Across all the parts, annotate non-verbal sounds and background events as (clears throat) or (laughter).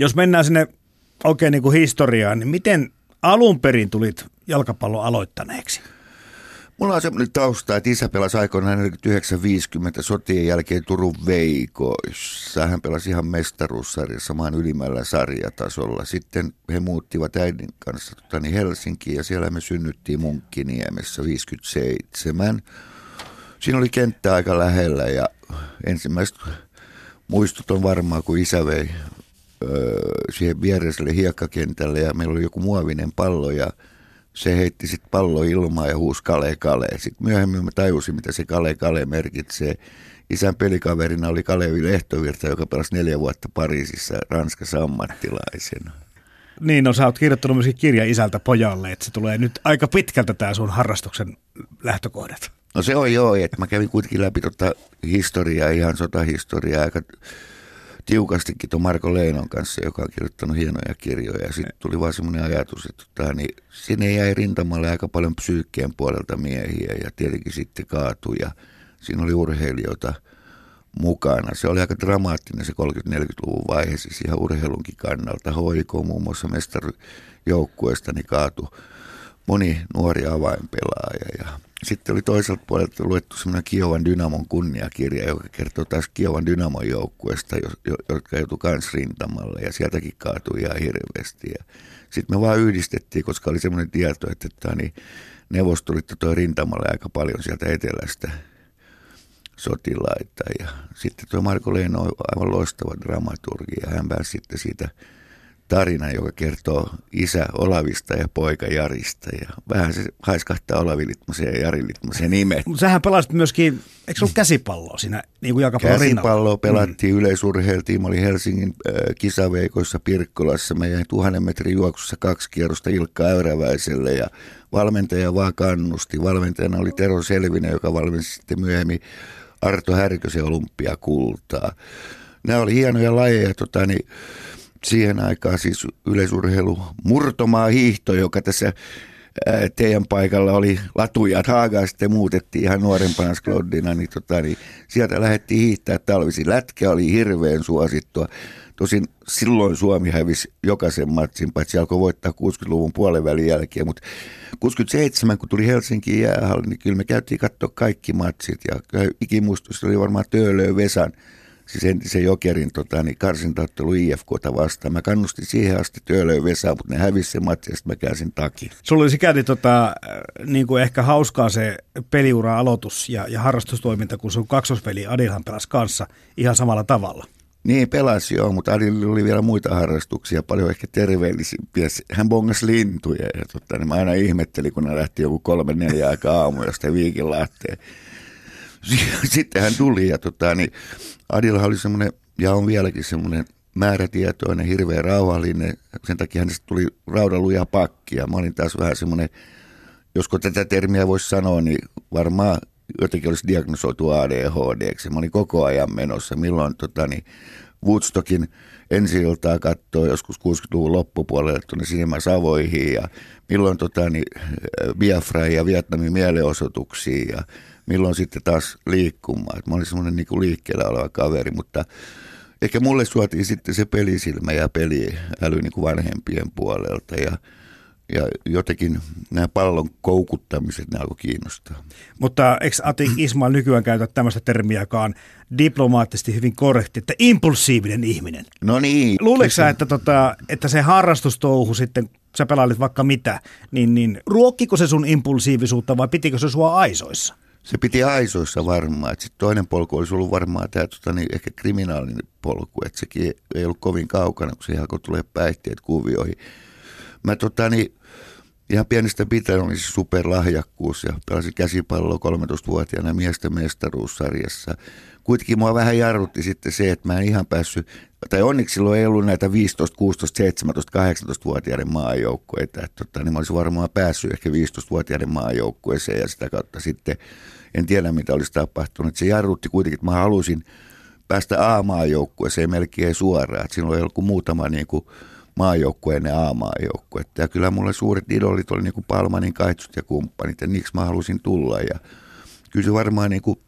Jos mennään sinne oikein niin kuin historiaan, niin miten alun perin tulit jalkapallon aloittaneeksi? Mulla on semmoinen tausta, että isä pelasi aikoinaan 49-50 sotien jälkeen Turun Veikoissa. Hän pelasi ihan mestaruussarjassa maan ylimmällä sarjatasolla. Sitten he muuttivat äidin kanssa tota, niin Helsinkiin ja siellä me synnyttiin Munkkiniemessä 57. Siinä oli kenttä aika lähellä ja ensimmäiset muistut on varmaan, kun isä vei siihen viereiselle hiekkakentälle ja meillä oli joku muovinen pallo ja se heitti sitten pallo ilmaan ja huusi kale kale. Sitten myöhemmin mä tajusin, mitä se kale kale merkitsee. Isän pelikaverina oli Kalevi Lehtovirta, joka pelasi neljä vuotta Pariisissa Ranskassa ammattilaisena. Niin, no sä oot kirjoittanut myös kirja isältä pojalle, että se tulee nyt aika pitkältä tämä sun harrastuksen lähtökohdat. No se on joo, että mä kävin kuitenkin läpi tota historiaa, ihan sotahistoriaa, aika tiukastikin tuon Marko Leinon kanssa, joka on kirjoittanut hienoja kirjoja. Ja sitten tuli vaan semmoinen ajatus, että tota, niin sinne jäi rintamalle aika paljon psyykkien puolelta miehiä ja tietenkin sitten kaatui ja siinä oli urheilijoita mukana. Se oli aika dramaattinen se 30-40-luvun vaihe, siis ihan urheilunkin kannalta. HIK muun muassa mestarijoukkueesta niin kaatui moni nuori avainpelaaja ja sitten oli toiselta puolelta luettu semmoinen Kiovan Dynamon kunniakirja, joka kertoo taas Kiovan Dynamon joukkueesta, jotka joutui kans rintamalle ja sieltäkin kaatui ihan hirveästi. Sitten me vaan yhdistettiin, koska oli semmoinen tieto, että, että niin Neuvostoliitto toi rintamalle aika paljon sieltä etelästä sotilaita. Ja sitten tuo Marko Leino on aivan loistava dramaturgi ja hän pääsi sitten siitä tarina, joka kertoo isä Olavista ja poika Jarista. Ja vähän se haiskahtaa Olavi Litmasen ja Jari Litmasen nimet. Mutta sähän pelasit myöskin, eikö se ollut käsipalloa siinä niin kuin Käsipalloa pelattiin, mm. yleisurheiltiin. Mä olin Helsingin äh, kisaveikoissa Pirkkolassa. Mä jäin tuhannen metrin juoksussa kaksi kierrosta Ilkka Äyräväiselle ja valmentaja vaan kannusti. Valmentajana oli Tero Selvinen, joka valmensi sitten myöhemmin Arto Härkösen olympiakultaa. Nämä oli hienoja lajeja. Tota, niin, siihen aikaan siis yleisurheilu murtomaa hiihto, joka tässä teidän paikalla oli latuja Haagaa sitten muutettiin ihan nuorempana Skloddina, niin, tota, niin sieltä lähdettiin hiihtää talvisi. Lätkä oli hirveän suosittua. Tosin silloin Suomi hävisi jokaisen matsin, paitsi alkoi voittaa 60-luvun puolen välin jälkeen, mutta 67, kun tuli Helsinkiin jäähalli, niin kyllä me käytiin katsoa kaikki matsit ja ikimuistossa oli varmaan Töölö Vesan siis entisen Jokerin tota, niin karsintaottelu IFKta vastaan. Mä kannustin siihen asti Töölöön Vesaan, mutta ne hävisi se matsi ja mä käänsin takia. Sulla oli sikäli tota, niin kuin ehkä hauskaa se peliura aloitus ja, ja harrastustoiminta, kun sun kaksosveli Adilhan pelasi kanssa ihan samalla tavalla. Niin pelasi joo, mutta Adil oli vielä muita harrastuksia, paljon ehkä terveellisimpiä. Hän bongas lintuja ja tota, niin mä aina ihmettelin, kun ne lähti joku kolme neljä aikaa aamuja jostain Viikinlahteen. (laughs) Sitten hän tuli ja tota, niin Adilla oli semmoinen, ja on vieläkin semmoinen määrätietoinen, hirveän rauhallinen. Sen takia hänestä tuli raudaluja pakki. Ja mä olin taas vähän semmoinen, josko tätä termiä voisi sanoa, niin varmaan jotenkin olisi diagnosoitu ADHD. Mä olin koko ajan menossa. Milloin tota, niin Woodstockin ensi iltaa katsoo joskus 60-luvun loppupuolelle tuonne Sinema Savoihin ja milloin tota, niin, Biafra ja Vietnamin mielenosoituksiin ja milloin sitten taas liikkumaan. Et mä olin semmoinen niin liikkeellä oleva kaveri, mutta ehkä mulle suotiin sitten se pelisilmä ja peliäly niin kuin vanhempien puolelta ja ja jotenkin nämä pallon koukuttamiset, ne alkoi kiinnostaa. Mutta eikö Ati Ismail nykyään käytä tämmöistä termiä, joka on diplomaattisesti hyvin korrekti, että impulsiivinen ihminen? No niin. Luuletko sä, että, tota, että se harrastustouhu sitten, sä pelailit vaikka mitä, niin, niin ruokkiko se sun impulsiivisuutta vai pitikö se sua aisoissa? Se piti aisoissa varmaan. Sitten toinen polku olisi ollut varmaan tämä tota, niin ehkä kriminaalinen polku, että sekin ei ollut kovin kaukana, kun se alkoi tulee päihteet kuvioihin. Mä tota, niin, ihan pienestä pitäen oli se superlahjakkuus ja pelasin käsipalloa 13-vuotiaana miesten mestaruussarjassa. Kuitenkin mua vähän jarrutti sitten se, että mä en ihan päässyt, tai onneksi silloin ei ollut näitä 15, 16, 17, 18-vuotiaiden maajoukkueita. Että tota, niin mä olisin varmaan päässyt ehkä 15-vuotiaiden maajoukkueeseen ja sitä kautta sitten en tiedä mitä olisi tapahtunut. Se jarrutti kuitenkin, että mä halusin päästä A-maajoukkueeseen melkein suoraan. Että siinä oli ollut muutama niin kuin maajoukkueen ja A-maajoukkuetta. Ja kyllä mulle suuret idolit oli niin kuin Palmanin, Kaitsut ja kumppanit ja miksi mä halusin tulla. Ja kyllä se varmaan niin kuin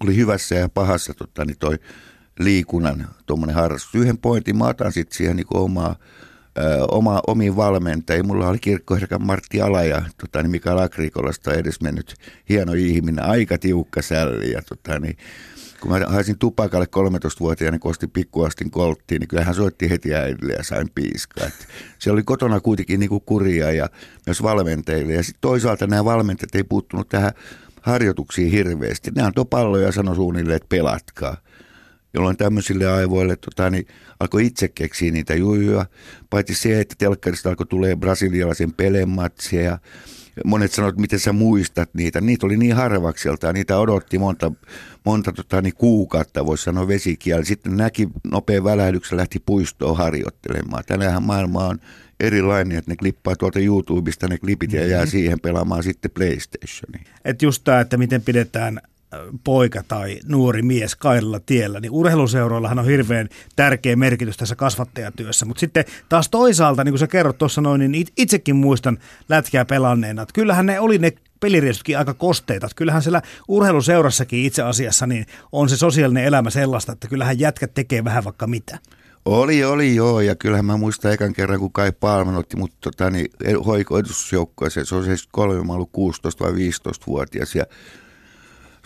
oli hyvässä ja pahassa tota, niin toi liikunnan tuommoinen harrastus. Yhden pointin mä otan sitten siihen niin omaa oma, omiin valmentajia. Mulla oli kirkkoherra Martti Ala ja tota, niin Mikael Agrikolasta mennyt hieno ihminen, aika tiukka sälli. Ja, tota, niin, kun mä haisin tupakalle 13-vuotiaana, niin kosti pikkuastin kolttiin, niin kyllä hän soitti heti äidille ja sain piiskaa. Se oli kotona kuitenkin niin kuin kuria ja myös valmentajille. Ja sitten toisaalta nämä valmentajat ei puuttunut tähän harjoituksiin hirveästi. Ne antoi palloja ja sanoi suunnilleen, että pelatkaa jolloin tämmöisille aivoille tota, niin alkoi itse keksiä niitä jujuja. Paitsi se, että telkkarista alkoi tulee brasilialaisen pelematsia ja monet sanoivat, että miten sä muistat niitä. Niitä oli niin harvakselta niitä odotti monta, monta tota, niin kuukautta, voisi sanoa vesikieli. Sitten näki nopean välähdyksen, lähti puistoon harjoittelemaan. Tänähän maailma on erilainen, että ne klippaa tuolta YouTubesta ne klipit ja jää mm-hmm. siihen pelaamaan sitten PlayStationiin. Että just tämä, että miten pidetään poika tai nuori mies kaidalla tiellä, niin urheiluseuroillahan on hirveän tärkeä merkitys tässä kasvattajatyössä. Mutta sitten taas toisaalta, niin kuin sä kerrot tuossa noin, niin itsekin muistan lätkää pelanneena, että kyllähän ne oli ne peliriestutkin aika kosteita. Että kyllähän siellä urheiluseurassakin itse asiassa niin on se sosiaalinen elämä sellaista, että kyllähän jätkät tekee vähän vaikka mitä. Oli, oli joo, ja kyllähän mä muistan ekan kerran, kun Kai Palman otti mut tota, niin, hoiko edustusjoukkoeseen, se on 73, mä ollut 16 vai 15-vuotias, ja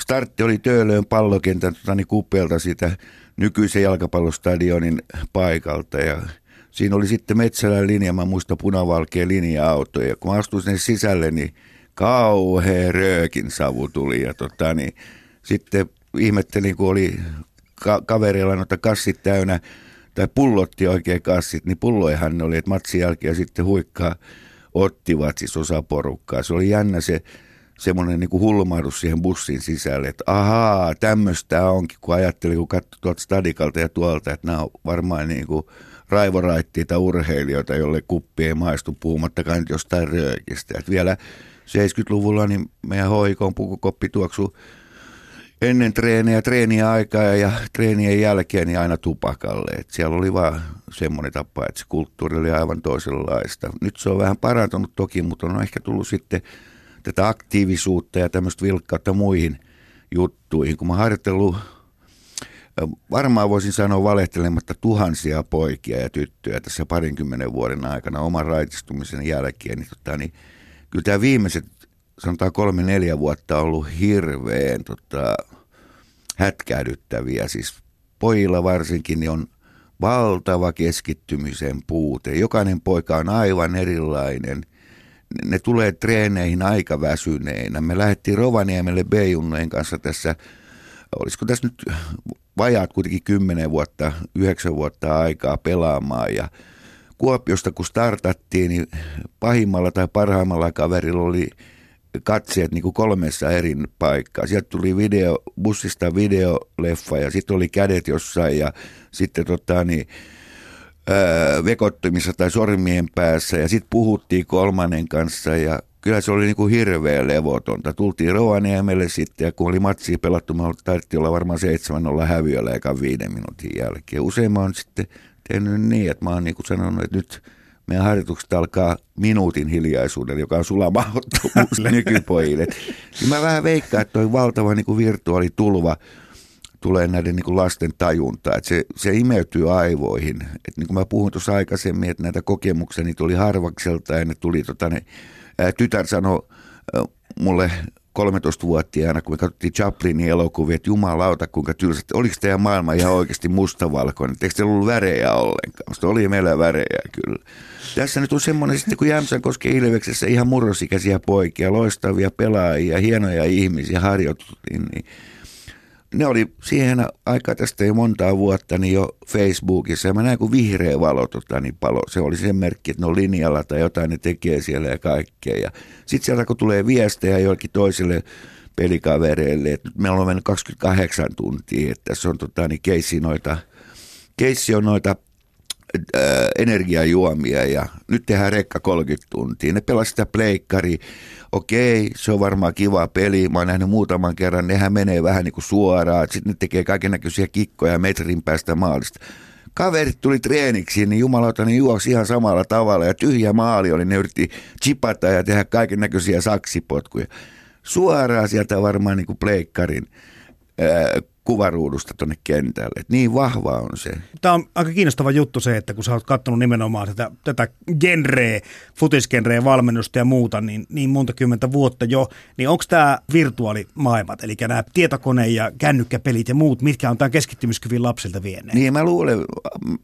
startti oli Töölöön pallokentän tota, niin kupeelta siitä nykyisen jalkapallostadionin paikalta. Ja siinä oli sitten Metsälän linja, mä muistan punavalkea linja-auto. Ja kun mä astuin sinne sisälle, niin kauhea röökin savu tuli. Ja tota, niin, sitten ihmettelin, kun oli ka- kaverilla noita kassit täynnä, tai pullotti oikein kassit, niin pulloihan ne oli, että matsin jälkeen sitten huikkaa ottivat siis osa porukkaa. Se oli jännä se semmoinen niin hulmahdus siihen bussin sisälle, että ahaa, tämmöistä onkin, kun ajattelin, kun katsoi tuolta stadikalta ja tuolta, että nämä on varmaan niin kuin raivoraittiita urheilijoita, jolle kuppi ei maistu puhumattakaan nyt jostain röökistä. Että vielä 70-luvulla niin meidän hoikoon pukukoppi tuoksu ennen treenejä, treeniä aikaa ja treenien jälkeen niin aina tupakalle. Et siellä oli vaan semmoinen tapa, että se kulttuuri oli aivan toisenlaista. Nyt se on vähän parantunut toki, mutta on ehkä tullut sitten tätä aktiivisuutta ja tämmöistä vilkkautta muihin juttuihin. Kun mä harjoitellut, varmaan voisin sanoa valehtelematta tuhansia poikia ja tyttöjä tässä parinkymmenen vuoden aikana oman raitistumisen jälkeen, niin, tota, niin kyllä tämä viimeiset sanotaan kolme neljä vuotta on ollut hirveän tota, hätkähdyttäviä. Siis pojilla varsinkin niin on valtava keskittymisen puute. Jokainen poika on aivan erilainen ne tulee treeneihin aika väsyneinä. Me lähdettiin Rovaniemelle b kanssa tässä, olisiko tässä nyt vajaat kuitenkin kymmenen vuotta, yhdeksän vuotta aikaa pelaamaan ja Kuopiosta kun startattiin, niin pahimmalla tai parhaimmalla kaverilla oli katseet niin kuin kolmessa eri paikkaa. Sieltä tuli video, bussista videoleffa ja sitten oli kädet jossain ja sitten tota, niin, öö, vekottumissa tai sormien päässä ja sitten puhuttiin kolmannen kanssa ja kyllä se oli niin kuin hirveä levotonta. Tultiin Rovaniemelle sitten ja kun oli matsia pelattu, me taidettiin olla varmaan 7-0 häviöllä eka viiden minuutin jälkeen. Usein mä oon sitten tehnyt niin, että mä oon niin kuin sanonut, että nyt meidän harjoitukset alkaa minuutin hiljaisuuden, joka on sulamahdottomuus nykypojille. Niin mä vähän veikkaan, että toi valtava niin kuin virtuaalitulva – tulee näiden niin kuin lasten tajuntaa, että se, se imeytyy aivoihin. Et niin kuin mä puhuin tuossa aikaisemmin, että näitä kokemuksia niitä oli harvakselta ja ne tuli, tota, ne, ää, tytär sanoi mulle 13-vuotiaana, kun me katsottiin Chaplinin elokuvia, että jumalauta kuinka tylsät, oliko teidän maailma ihan oikeasti mustavalkoinen, eikö teillä ollut värejä ollenkaan? Musta oli meillä värejä kyllä. Tässä nyt on semmoinen sitten, kun Jämsänkosken Ilveksessä ihan murrosikäisiä poikia, loistavia pelaajia, hienoja ihmisiä harjoitettiin, niin ne oli siihen aikaan tästä jo montaa vuotta niin jo Facebookissa ja mä näin kun vihreä valo tota, niin palo. Se oli sen merkki, että ne on linjalla tai jotain ne tekee siellä ja kaikkea. Ja sitten sieltä kun tulee viestejä joillekin toiselle pelikavereille, että nyt meillä on mennyt 28 tuntia, että tässä on tota, niin keissi noita, keissi on noita ää, energiajuomia ja nyt tehdään rekka 30 tuntia. Ne pelasivat sitä pleikkaria okei, se on varmaan kiva peli. Mä oon nähnyt muutaman kerran, nehän menee vähän niin kuin suoraan. Sitten ne tekee kaiken näköisiä kikkoja metrin päästä maalista. Kaverit tuli treeniksi, niin jumalauta, ne juoksi ihan samalla tavalla. Ja tyhjä maali oli, ne yritti chipata ja tehdä kaiken näköisiä saksipotkuja. Suoraan sieltä varmaan niin kuin pleikkarin kuvaruudusta tuonne kentälle. Et niin vahva on se. Tämä on aika kiinnostava juttu se, että kun sä oot katsonut nimenomaan tätä, tätä genreä, futisgenreä, valmennusta ja muuta, niin, niin monta kymmentä vuotta jo, niin onko tämä virtuaalimaailmat, eli nämä tietokone- ja kännykkäpelit ja muut, mitkä on tämän keskittymiskyvin lapsilta vieneet? Niin mä luulen,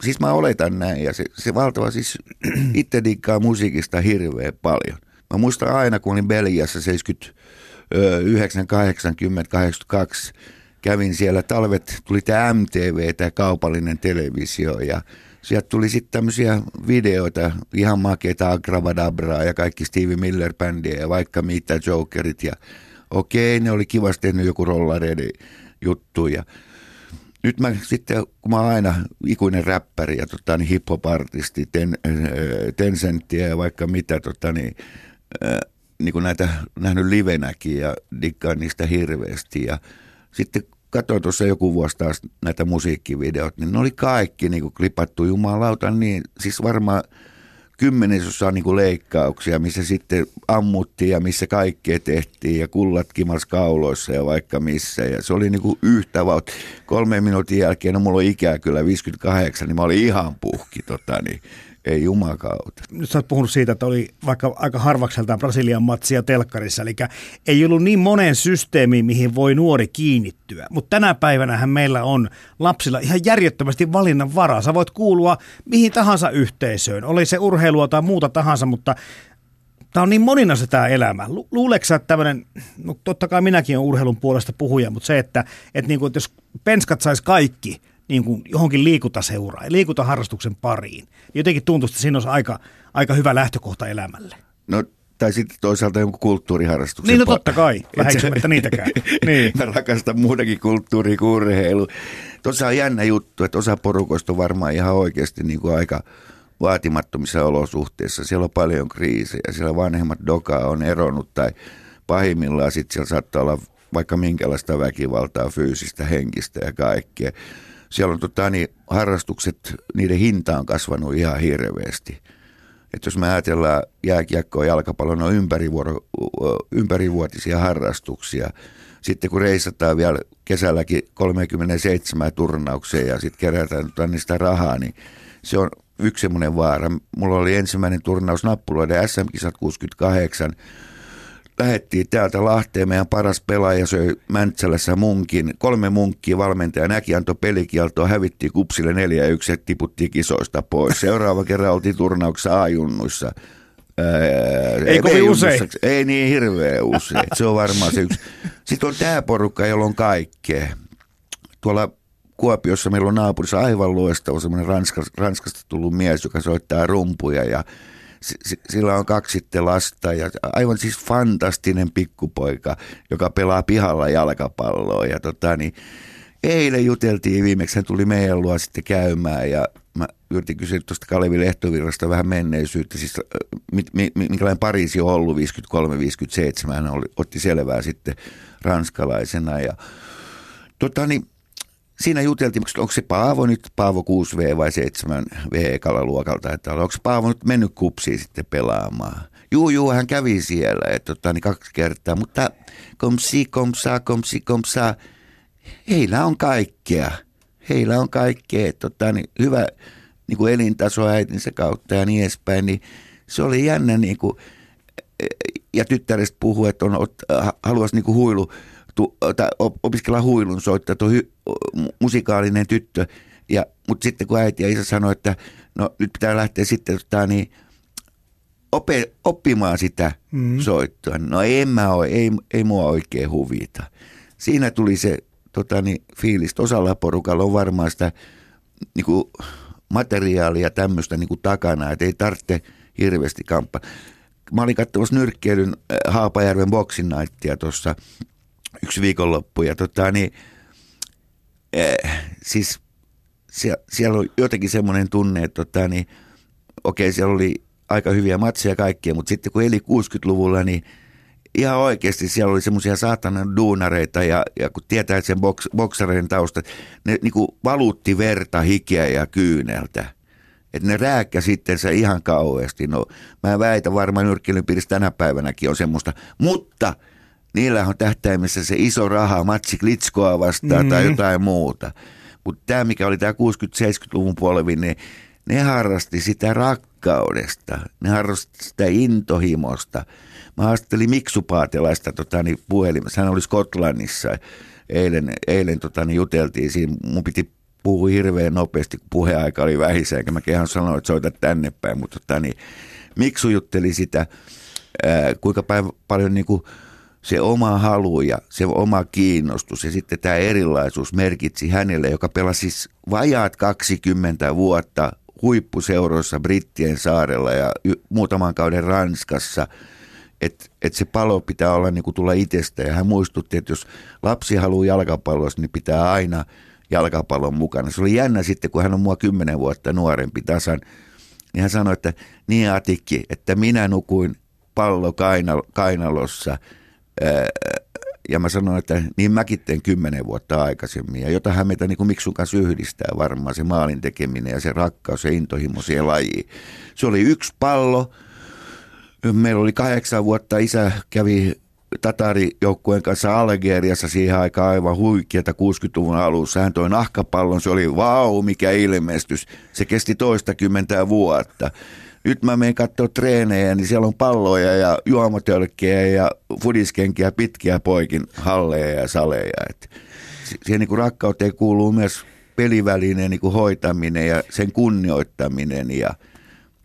siis mä oletan näin, ja se, se valtava siis (clears throat) itse diggaa musiikista hirveän paljon. Mä muistan aina, kun olin Belgiassa 79, 80, 82, kävin siellä, talvet tuli tämä MTV, tämä kaupallinen televisio ja sieltä tuli sitten tämmöisiä videoita, ihan makeita Agravadabraa ja kaikki Stevie Miller-bändiä ja vaikka mitä Jokerit ja okei, ne oli kivasti tehnyt joku rollareiden juttu ja nyt mä sitten, kun mä aina ikuinen räppäri ja tota, niin hip-hop-artisti, ten, Tencenttiä ja vaikka mitä, tota, niin, äh, niin kuin näitä nähnyt livenäkin ja dikkaan niistä hirveästi ja sitten katsoin tuossa joku vuosi taas näitä musiikkivideot, niin ne oli kaikki niin kuin klipattu jumalauta niin, siis varmaan kymmenesosa niin kuin leikkauksia, missä sitten ammuttiin ja missä kaikkea tehtiin ja kullat kimas kauloissa ja vaikka missä. Ja se oli niin kuin yhtä vauhtia. Kolme minuutin jälkeen, no mulla on ikää kyllä 58, niin mä olin ihan puhki tota, niin ei jumakautta. Nyt sä oot puhunut siitä, että oli vaikka aika harvakseltaan Brasilian matsia telkkarissa, eli ei ollut niin moneen systeemiin, mihin voi nuori kiinnittyä. Mutta tänä päivänä meillä on lapsilla ihan järjettömästi valinnan varaa. Sä voit kuulua mihin tahansa yhteisöön, oli se urheilua tai muuta tahansa, mutta tämä on niin moninaista tämä elämä. Luuleeko että tämmöinen, no totta kai minäkin olen urheilun puolesta puhuja, mutta se, että, että, niin kuin, että jos penskat saisi kaikki, niin kuin johonkin liikuntaseuraan ja liikuntaharrastuksen pariin. Jotenkin tuntuu, että siinä olisi aika, aika hyvä lähtökohta elämälle. No tai sitten toisaalta jonkun kulttuuriharrastuksen. Niin, no totta kai, väheksymättä niitäkään. (laughs) niin. Mä rakastan muutakin kulttuuri kuin urheilu. Tuossa on jännä juttu, että osa porukoista on varmaan ihan oikeasti niin kuin aika vaatimattomissa olosuhteissa. Siellä on paljon kriisejä, siellä vanhemmat doka on eronnut tai pahimmillaan sitten siellä saattaa olla vaikka minkälaista väkivaltaa, fyysistä, henkistä ja kaikkea siellä on tota, niin, harrastukset, niiden hinta on kasvanut ihan hirveästi. Et jos me ajatellaan jääkiekkoa ja jalkapalloa, ne on ympärivuoro, ympärivuotisia harrastuksia. Sitten kun reisataan vielä kesälläkin 37 turnaukseen ja sitten kerätään tota niistä rahaa, niin se on yksi semmoinen vaara. Mulla oli ensimmäinen turnaus nappuloiden SM-kisat 68 lähettiin täältä Lahteen. Meidän paras pelaaja söi Mäntsälässä munkin. Kolme munkkia valmentaja näki, antoi pelikieltoa, hävittiin kupsille neljä ja yksi, tiputtiin kisoista pois. Seuraava kerran oltiin turnauksessa A-junnuissa. ei kovin usein. Ei niin hirveän usein. Se on varmaan se yksi. Sitten on tämä porukka, jolla on kaikkea. Tuolla Kuopiossa meillä on naapurissa aivan loistava semmoinen Ranskasta, Ranskasta tullut mies, joka soittaa rumpuja ja sillä on kaksi sitten lasta ja aivan siis fantastinen pikkupoika, joka pelaa pihalla jalkapalloa. Ja tota niin, eilen juteltiin viimeksi, hän tuli meidän luo sitten käymään ja mä yritin kysyä tuosta Kalevi Lehtovirrasta vähän menneisyyttä, siis mit, minkälainen Pariisi on ollut 53-57, hän oli, otti selvää sitten ranskalaisena ja tota niin, siinä juteltiin, onko se Paavo nyt Paavo 6V vai 7V ekalla luokalta, että onko Paavo nyt mennyt kupsiin sitten pelaamaan. Juu, juu, hän kävi siellä, että tota, niin kaksi kertaa, mutta komsi, komsa, komsi, komsa, heillä on kaikkea. Heillä on kaikkea, että tota, niin hyvä niin kuin elintaso äitinsä kautta ja niin edespäin, niin se oli jännä niin kuin, ja tyttärestä puhuu, että on, haluaisi niin kuin huilu tu, tai opiskella huilun soittaa, tuo hy, musikaalinen tyttö. Ja, mutta sitten kun äiti ja isä sanoi, että no nyt pitää lähteä sitten tota, niin, ope, oppimaan sitä mm. soittoa. No en mä ole, ei, ei mua oikein huvita. Siinä tuli se tota, niin, fiilis. Osalla porukalla on varmaan sitä niin kuin, materiaalia tämmöistä niin kuin takana, että ei tarvitse hirveästi kamppa. Mä olin katsomassa nyrkkeilyn äh, Haapajärven boxing nightia tuossa yksi viikonloppu ja tota, niin, äh, siis siellä, siellä oli jotenkin semmoinen tunne, että tota, niin, okei siellä oli aika hyviä matseja kaikkia, mutta sitten kun eli 60-luvulla, niin ihan oikeasti siellä oli semmoisia saatanan duunareita ja, ja kun tietää sen boks, boksareiden taustat, ne niin kuin valutti verta, hikeä ja kyyneltä. Että ne rääkkä sitten se ihan kauheasti. No mä väitän varmaan nyrkkeilyn piirissä tänä päivänäkin on semmoista, mutta – niillä on tähtäimessä se iso raha, matsi Klitskoa vastaan mm. tai jotain muuta. Mutta tämä, mikä oli tämä 60-70-luvun polvi, niin ne harrasti sitä rakkaudesta, ne harrasti sitä intohimosta. Mä haastattelin Miksu Paatelaista tota, niin puhelimessa, hän oli Skotlannissa eilen, eilen tota, niin juteltiin siinä, mun piti puhua hirveän nopeasti, kun puheaika oli vähissä, eikä mä kehän sanoa, että soita tänne päin, mutta tota, niin, Miksu jutteli sitä, ää, kuinka päin, paljon niin kuin, se oma halu ja se oma kiinnostus ja sitten tämä erilaisuus merkitsi hänelle, joka pelasi siis vajaat 20 vuotta huippuseuroissa Brittien saarella ja muutaman kauden Ranskassa, että et se palo pitää olla niin kuin tulla itsestä. Ja hän muistutti, että jos lapsi haluaa jalkapallossa, niin pitää aina jalkapallon mukana. Se oli jännä sitten, kun hän on mua kymmenen vuotta nuorempi tasan, niin hän sanoi, että niin Atikki, että minä nukuin pallo kainalossa – ja mä sanoin, että niin mäkin teen kymmenen vuotta aikaisemmin. Ja jotahän meitä niin kuin Miksun kanssa yhdistää varmaan se maalin tekeminen ja se rakkaus ja intohimo siihen lajiin. Se oli yksi pallo. Meillä oli kahdeksan vuotta, isä kävi Tatari-joukkueen kanssa Algeriassa siihen aikaan aivan huikeata 60-luvun alussa. Hän toi nahkapallon, se oli vau, mikä ilmestys. Se kesti toistakymmentä vuotta nyt mä menen katsoa treenejä, niin siellä on palloja ja juomotölkkejä ja fudiskenkiä pitkiä poikin halleja ja saleja. Et siihen niin kuin rakkauteen kuuluu myös pelivälinen niin kuin hoitaminen ja sen kunnioittaminen ja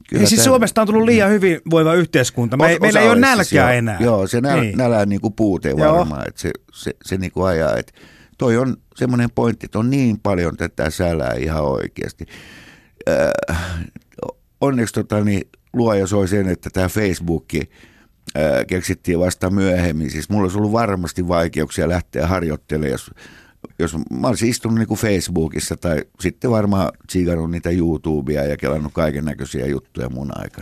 Kyllä ja siis tämän, Suomesta on tullut liian hyvin voiva yhteiskunta. Me, meillä ei ole nälkää joo, enää. Joo, se näl, niin. nälän niin kuin puute varmaan, että se, se, se niin kuin ajaa. Että toi on semmoinen pointti, että on niin paljon tätä sälää ihan oikeasti. Äh, onneksi tota, niin, luoja soi sen, että tämä Facebookki ää, keksittiin vasta myöhemmin. Siis mulla olisi ollut varmasti vaikeuksia lähteä harjoittelemaan, jos, jos mä olisin istunut niin kuin Facebookissa tai sitten varmaan tsiikannut niitä YouTubea ja kelannut kaiken näköisiä juttuja mun aikana.